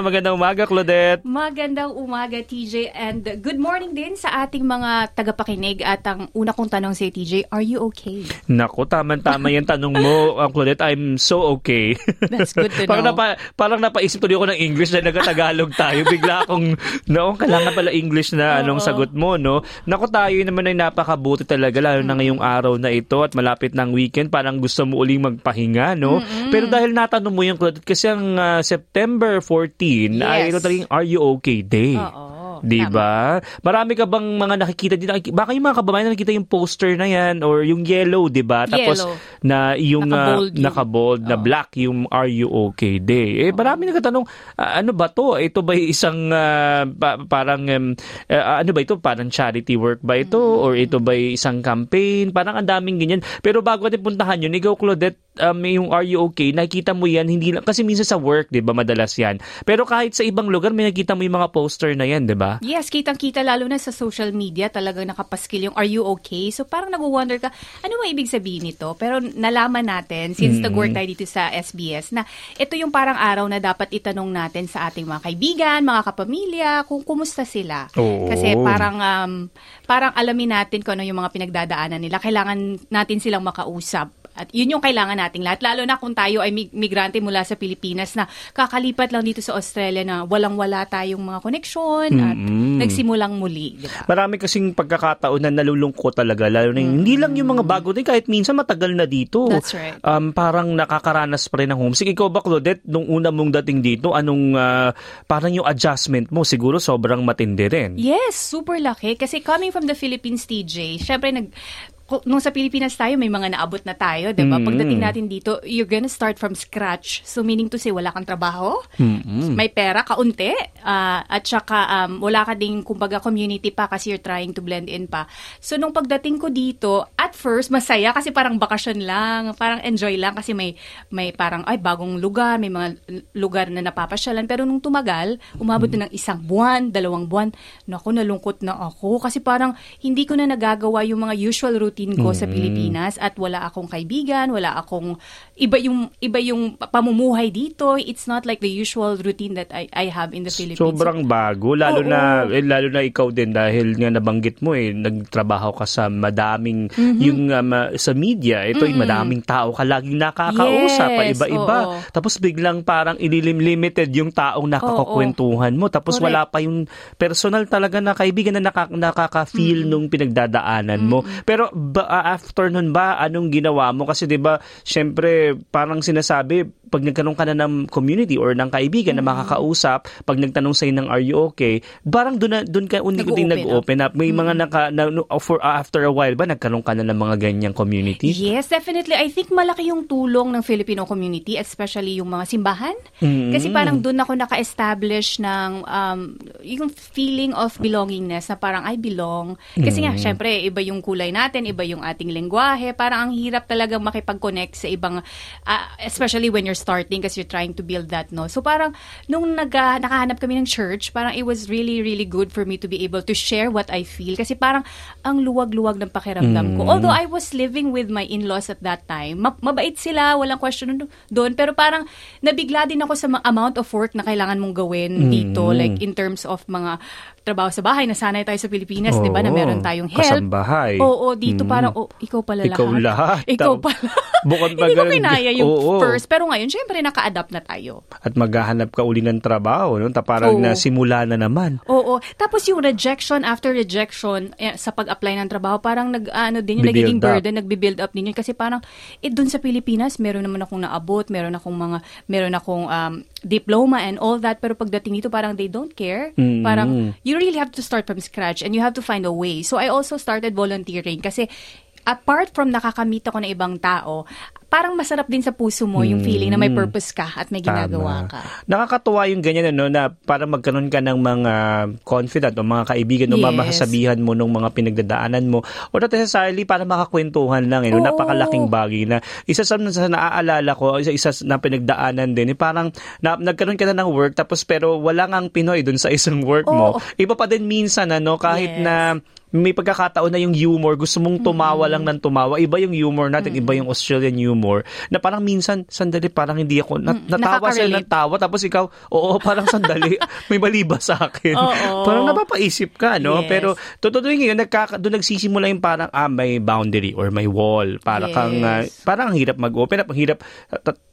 Magandang umaga, Claudette. Magandang umaga, TJ, and good morning din sa ating mga tagapakinig. At ang una kong tanong sa TJ, are you okay? Nako, tama-tama yung tanong mo, uh, Claudette. I'm so okay. That's good to parang know. Napa, parang napaisip tuloy ako ng English na nagatagalog tayo. Bigla akong, no, kailangan pala English na anong Oo. sagot mo, no? Nako, tayo naman ay napakabuti talaga, lalo na ngayong araw na ito at malapit ng weekend, parang gusto mo uling magpahinga, no? Pero dahil natanong mo yung Claudette, kasi ang uh, September 14 ay Yes. ito talagang Are You Okay Day. Oo. Di ba? Marami ka bang mga nakikita din? Nakik- Baka yung mga kababayan nakikita yung poster na yan or yung yellow, di ba? Tapos Yellow. na yung ah, Naka-bold yun. naka-bold na Oo. black yung Are You Okay Day. Eh marami nagtatanong, ah, ano ba to? Ito ba isang ah, pa- parang um, ah, ano ba ito? Parang charity work ba ito Mm-hmm. or ito ba isang campaign? Parang ang daming ganyan. Pero bago natin puntahan yun, ikaw Claudette, um, yung Are You Okay? Nakikita mo yan hindi lang kasi minsan sa work, 'di ba, madalas yan. Pero kahit sa ibang lugar may nakita mo yung mga poster na yan, 'di ba? Yes, kitang-kita lalo na sa social media talagang nakapaskil yung are you okay? So parang nag-wonder ka, ano ba ibig sabihin nito? Pero nalaman natin, since Mm. nag-work tayo dito sa SBS, na ito yung parang araw na dapat itanong natin sa ating mga kaibigan, mga kapamilya, kung kumusta sila. Oo. Kasi parang um, parang alamin natin kung ano yung mga pinagdadaanan nila. Kailangan natin silang makausap. At yun yung kailangan nating lahat. Lalo na kung tayo ay mig- migrante mula sa Pilipinas na kakalipat lang dito sa Australia na walang-wala tayong mga koneksyon at Mm-mm. nagsimulang muli. Di ba? Marami kasing pagkakataon na nalulungkot talaga lalo na yung- hindi lang yung mga bago din kahit minsan matagal na dito. That's right. Um, parang nakakaranas pa rin ng homesick. Ikaw ba Claudette, nung una mong dating dito, anong ah, parang yung adjustment mo siguro sobrang matindi rin. Yes, super laki. Kasi coming from the Philippines, TJ, syempre nag nung sa Pilipinas tayo, may mga naabot na tayo, di ba? Mm. Pagdating natin dito, you're gonna start from scratch. So, meaning to say, wala kang trabaho, Mm-mm. may pera, kaunti, ah, at saka um, wala ka ding, kumbaga, community pa kasi you're trying to blend in pa. So, nung pagdating ko dito, at first, masaya kasi parang bakasyon lang, parang enjoy lang kasi may, may parang, ay, bagong lugar, may mga lugar na napapasyalan. Pero nung tumagal, umabot na ng isang buwan, dalawang buwan, naku, nalungkot na ako kasi parang hindi ko na nagagawa yung mga usual routine ko sa Pilipinas at wala akong kaibigan, wala akong iba yung iba yung pamumuhay dito. It's not like the usual routine that I I have in the Philippines. Sobrang bago lalo Oo. na eh, lalo na ikaw din dahil nga nabanggit mo eh nagtrabaho ka sa madaming yung um, sa media ito yung madaming tao ka laging nakakausap pa Yes, iba-iba oo. tapos biglang parang ililim-limited yung taong nakakakwentuhan mo tapos Correct. wala pa yung personal talaga na kaibigan na naka, nakaka-feel nung pinagdadaanan mo pero ba, after nun ba anong ginawa mo? Kasi 'di ba syempre parang sinasabi pag nagkaroon ka na ng community or ng kaibigan na makakausap, pag nagtanong sa'yo ng are you okay, parang doon na doon ka unti-unti Nag-open nag-open up. May mga naka na, for after a while ba nagkaroon ka na ng mga ganyang community? Yes, definitely. I think malaki yung tulong ng Filipino community, especially yung mga simbahan. Mm. Kasi parang doon ako naka-establish ng um, yung feeling of belongingness na parang I belong. Kasi nga, syempre, iba yung kulay natin, iba yung ating lengguwahe. Parang ang hirap talaga makipag-connect sa ibang, ah, especially when you're starting kasi you're trying to build that, no? So parang nung nag, nakahanap kami ng church, parang it was really, really good for me to be able to share what I feel. Kasi parang ang luwag-luwag ng pakiramdam ko. Although I was living with my in-laws at that time, ma- mabait sila, walang question doon. Pero parang nabigla din ako sa mga amount of work na kailangan mong gawin dito. Like in terms of mga trabaho sa bahay, nasanay tayo sa Pilipinas, di ba, na meron tayong help. kasambahay. Oo, dito Mm. parang, oh, ikaw pala Ikaw lahat. Ikaw Tam- pala. Bukod Hindi ko kinaya yung Oo. first. Pero ngayon, syempre, naka-adapt na tayo. At maghahanap ka uli ng trabaho, no? Ta parang Oo. na simula na naman. Oo. Tapos yung rejection after rejection eh, sa pag-apply ng trabaho, parang nag ano din yung nagiging up. burden, nagbi-build up din yun kasi parang eh doon sa Pilipinas, meron naman akong naabot, meron akong mga meron akong um, diploma and all that pero pagdating dito parang they don't care. Mm. Parang you really have to start from scratch and you have to find a way. So I also started volunteering kasi apart from nakakamit ako ng ibang tao, parang masarap din sa puso mo yung feeling na may purpose ka at may ginagawa Tama. ka. Nakakatuwa yung ganyan ano na para magkaroon ka ng mga confident o mga kaibigan o Yes. mamasabihan mo ng mga pinagdadaanan mo o not necessarily para makakwentuhan lang eh, no? Napakalaking bagay na isa sa, sa naaalala ko isa isa na pinagdaanan din eh, parang na, nagkaroon ka na ng work tapos pero wala ngang Pinoy dun sa isang work mo Oo. iba pa din minsan ano kahit Yes. na may pagkakataon na yung humor, gusto mong tumawa lang ng tumawa. Iba yung humor natin, iba yung Australian humor. Na parang minsan, sandali, parang hindi ako, nat- natawa sila ng tawa, tapos ikaw, oo, parang sandali, may mali ba sa akin? Oo. Parang napapaisip ka, no? Yes. Pero, totoo ngayon, nagkaka, doon nagsisimula yung parang, ah, may boundary or may wall. Para Yes. kang, ah, parang ang hirap mag-open up, ang hirap,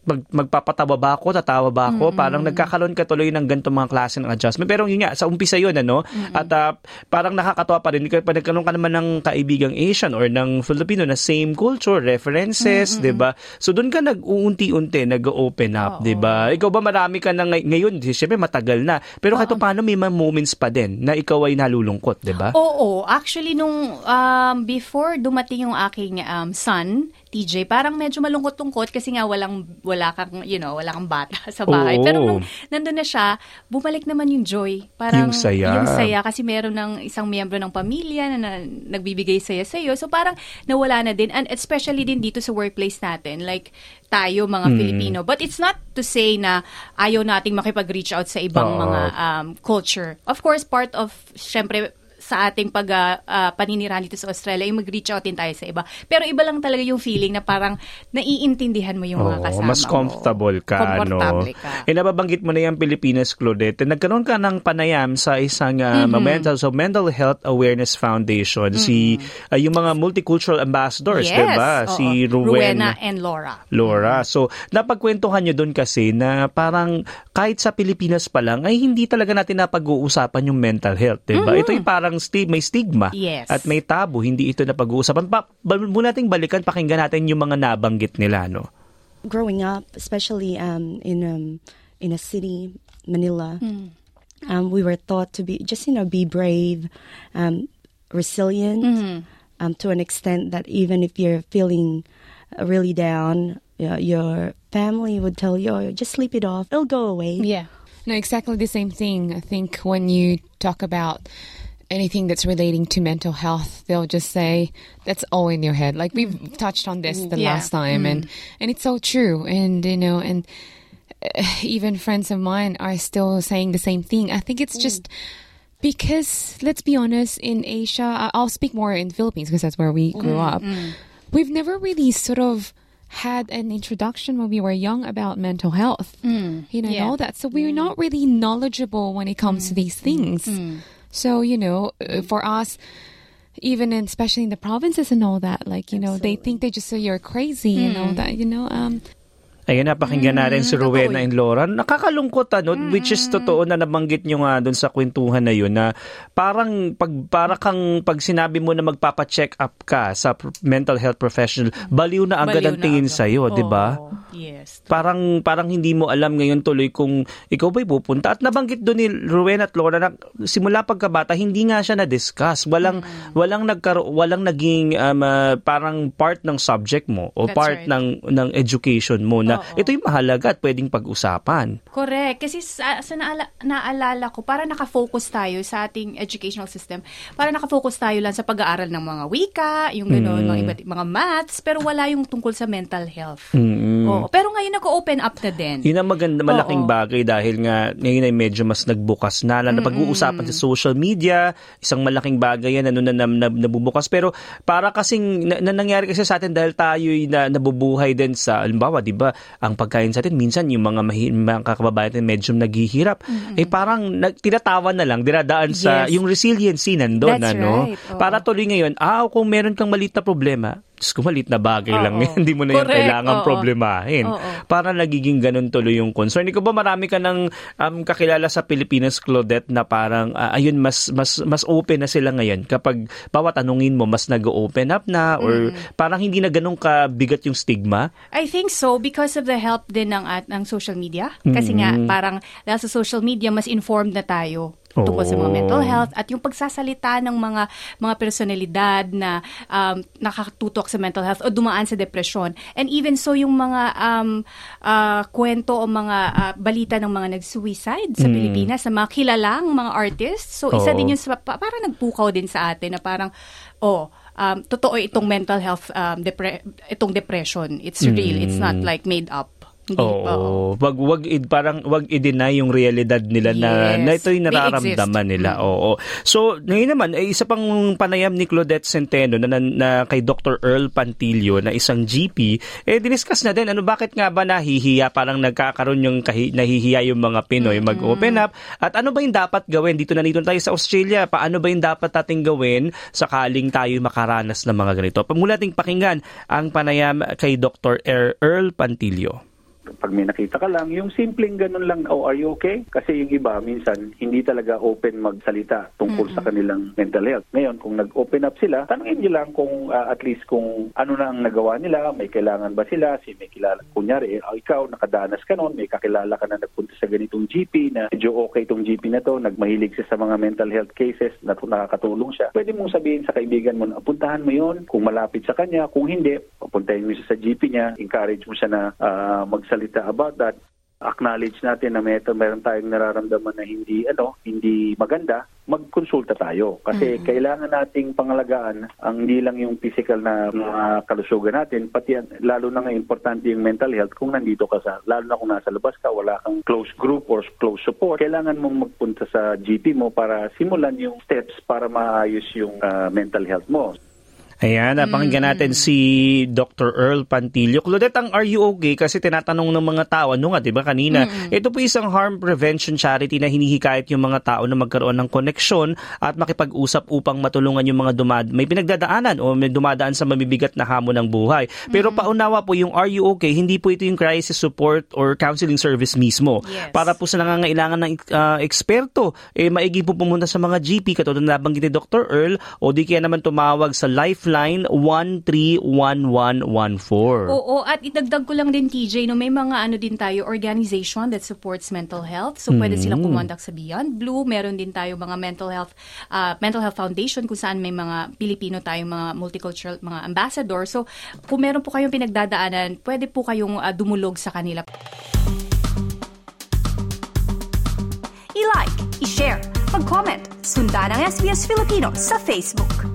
mag, magpapatawa ba ako, tatawa ba ako? Parang nagkakaroon ka tuloy ng ganitong mga klase ng adjustment. Pero yun nga, sa umpisa yun, ano? At ah, parang nakakatawa pa rin, kapag nagkaroon ka naman ng kaibigang Asian or ng Filipino na same culture, references, 'di ba? So doon ka nag-uunti-unti nag-open up. 'di ba? Ikaw ba marami ka na ngay- ngayon, syempre matagal na. Pero kahit paano may mga moments pa din na ikaw ay nalulungkot, 'di ba? Oo, actually nung um, before dumating yung aking um, son, TJ, parang medyo malungkot-lungkot kasi nga walang wala kang, you know, wala kang bata sa bahay. Oo. Pero nung nandun na siya, bumalik naman yung joy. Parang Yung saya. Yung saya kasi meron ng isang miyembro ng pamilya na, na nagbibigay saya sa iyo. So parang nawala na din and especially din dito sa workplace natin. Like tayo mga Hmm. Filipino. But it's not to say na ayaw nating makipag-reach out sa ibang Oo. mga um, culture. Of course, part of, syempre, sa ating pag ah, ah, paninirahan dito sa Australia, yung mag-reach out din tayo sa iba. Pero iba lang talaga yung feeling na parang naiintindihan mo yung mga Oo, kasama mas mo. comfortable ka, Komportable no? ka. Eh, nababanggit mo na yung Pilipinas, Claudette. Nagkaroon ka ng panayam sa isang uh, Mm-hmm. mental, so Mental Health Awareness Foundation. Si, uh, yung mga multicultural ambassadors, yes. di ba? oo. Si Rowena and Laura. Laura. So, napagkwentuhan nyo doon kasi na parang kahit sa Pilipinas pa lang ay hindi talaga natin napag-uusapan yung mental health, 'di ba? Ito yung parang sti- may stigma Yes. at may tabu, hindi ito napag-uusapan. Pa, ba, muna nating balikan, pakinggan natin yung mga nabanggit nila, no? growing up, especially um, in um, in a city, Manila, um, we were taught to be just you know be brave, um, resilient, um, to an extent that even if you're feeling uh, really down, uh, your family would tell you, oh, just sleep it off, it'll go away. Yeah. No, exactly the same thing. I think when you talk about anything that's relating to mental health, they'll just say that's all in your head. Like we've mm-hmm. touched on this the Yeah. last time, and mm-hmm. and it's so true. And you know, and uh, even friends of mine are still saying the same thing. I think it's mm. just because let's be honest, in Asia, I'll speak more in the Philippines because that's where we mm, grew up. Mm. We've never really sort of had an introduction when we were young about mental health. You know, and all that. So we're not really knowledgeable when it comes to these things. So, you know, uh, for us, even in, especially in the provinces and all that, like, you know, they think they just say you're crazy and all that, you know. Um, Ayun, napakinggan natin si Rowena and Laura. Nakakalungkot ano, which is totoo na nabanggit nyo nga doon sa kwentuhan na yun na parang pag para kang pag sinabi mo na magpapa-check up ka sa mental health professional, baliw na agad Baliw ang na tingin agad. sa iyo, 'di ba? Yes. Parang parang hindi mo alam ngayon tuloy kung ikaw ba'y pupunta. At nabanggit doon ni Rowena at Laura na simula pagkabata hindi nga siya na-discuss. Walang walang nagkaro walang naging um, ah, parang part ng subject mo o That's part right. ng ng education mo na Oo. ito yung mahalaga at pwedeng pag-usapan. Correct. Kasi sa, sa naala, naalala ko, para nakafocus tayo sa ating educational system, para nakafocus tayo lang sa pag-aaral ng mga wika, yung gano'n, mga, iba't, mga maths, pero wala yung tungkol sa mental health. Oo. Pero ngayon nag-open up na din. Yun ang maganda, malaking Oo. bagay dahil nga ngayon ay medyo mas nagbukas na. Na napag-uusapan sa social media, isang malaking bagay yan ano, na, na, na, nabubukas. Pero para kasing na, na nangyari kasi sa atin dahil tayo na nabubuhay din sa, alimbawa, di ba, ang pagkain sa atin, minsan yung mga, mahi, mga kakababayan natin medyo naghihirap. Eh parang nag, tinatawa na lang, dinadaan sa, Yes. yung resiliency nandun, That's ano? right. Oo. Para tuloy ngayon, ah, kung meron kang maliit na problema, Diyos ko, maliit na bagay lang Oo. yan. Hindi mo na yung Correct. kailangan Oo. problemahin. Oo. Para nagiging ganun tuloy yung concern. Ikaw ba marami ka ng um, kakilala sa Pilipinas, Claudette, na parang, ah, ayun, mas, mas, mas open na sila ngayon. Kapag bawat tanungin mo, mas nag-open up na or parang hindi na ganun kabigat yung stigma. I think so because of the help din ng at ng social media. Kasi nga parang dahil sa social media mas informed na tayo tungkol sa mga mental health at yung pagsasalita ng mga mga personalidad na um, nakatutok sa mental health o dumaan sa depression. And even so yung mga um, ah, kwento o mga ah, balita ng mga nag-suicide sa Pilipinas na mga kilalang mga artists. So isa Oo. din yun sa pa- parang nagpukaw din sa atin na parang oh um, totoo itong mental health um, depre- itong depression. It's real. It's not like made up. Hindi. Oo. Wag wag i- parang wag i-deny yung realidad nila na Yes. na ito yung nararamdaman nila. Oo. So, ngayon naman ay isa pang panayam ni Claudette Centeno na, na, na kay Dr. Earl Pantilio na isang GP, eh diniscuss na din ano bakit nga ba nahihiya parang nagkakaroon yung kahi, nahihiya yung mga Pinoy mag-open up at ano ba yung dapat gawin dito na dito tayo sa Australia paano ba yung dapat nating gawin sakaling tayo makaranas ng mga ganito. Pamula nating pakinggan ang panayam kay Dr. Earl Pantilio. Pag may nakita ka lang, yung simpleng ganun lang, oh, are you okay? Kasi yung iba, minsan, hindi talaga open magsalita tungkol sa kanilang mental health. Ngayon, kung nag-open up sila, tanungin nyo lang kung ah, at least kung ano na ang nagawa nila, may kailangan ba sila, si may kilala. Kunyari, ah, ikaw, nakadanas ka noon, may kakilala ka na nagpunta sa ganitong GP na medyo okay itong GP na to, nagmahilig siya sa mga mental health cases na nakakatulong siya. Pwede mong sabihin sa kaibigan mo, na, puntahan mo yon kung malapit sa kanya, kung hindi, papuntahin mo siya sa GP niya, encourage mo siya na ah, magsalita about that acknowledge natin na may meron tayong nararamdaman na hindi ano hindi maganda magkonsulta tayo. Kasi kailangan nating pangalagaan ang hindi lang yung physical na mga kalusugan natin pati lalo na nga importante yung mental health. Kung nandito ka sa lalo na kung nasa labas ka wala kang close group or close support kailangan mong magpunta sa GP mo para simulan yung steps para maayos yung ah, mental health mo Ayan, napakinggan natin si Dr. Earl Pantilio. Claudette, ang Are You Okay? Kasi tinatanong ng mga tao, ano nga, di ba kanina, ito po isang harm prevention charity na hinihikayat yung mga tao na magkaroon ng koneksyon at makipag-usap upang matulungan yung mga dumad may pinagdadaanan o may dumadaan sa mabibigat na hamon ng buhay. Pero paunawa po yung Are You Okay? Hindi po ito yung crisis support or counseling service mismo. Yes. Para po sa nangangailangan ng ah, eksperto, eh, maigi po pumunta sa mga GP katulad na nabanggit ni Dr. Earl o di kaya naman tumawag sa Lifeline 131114. Oo, at idagdag ko lang din TJ, no, may mga ano din tayo, organization that supports mental health. So pwede silang kumontak sa Beyond Blue. Meron din tayo mga mental health uh, mental health foundation kung saan may mga Pilipino tayong mga multicultural mga ambassador. So kung meron po kayong pinagdadaanan, pwede po kayong uh, dumulog sa kanila. I-like, i-share, mag-comment, sundan ang SBS Filipino sa Facebook.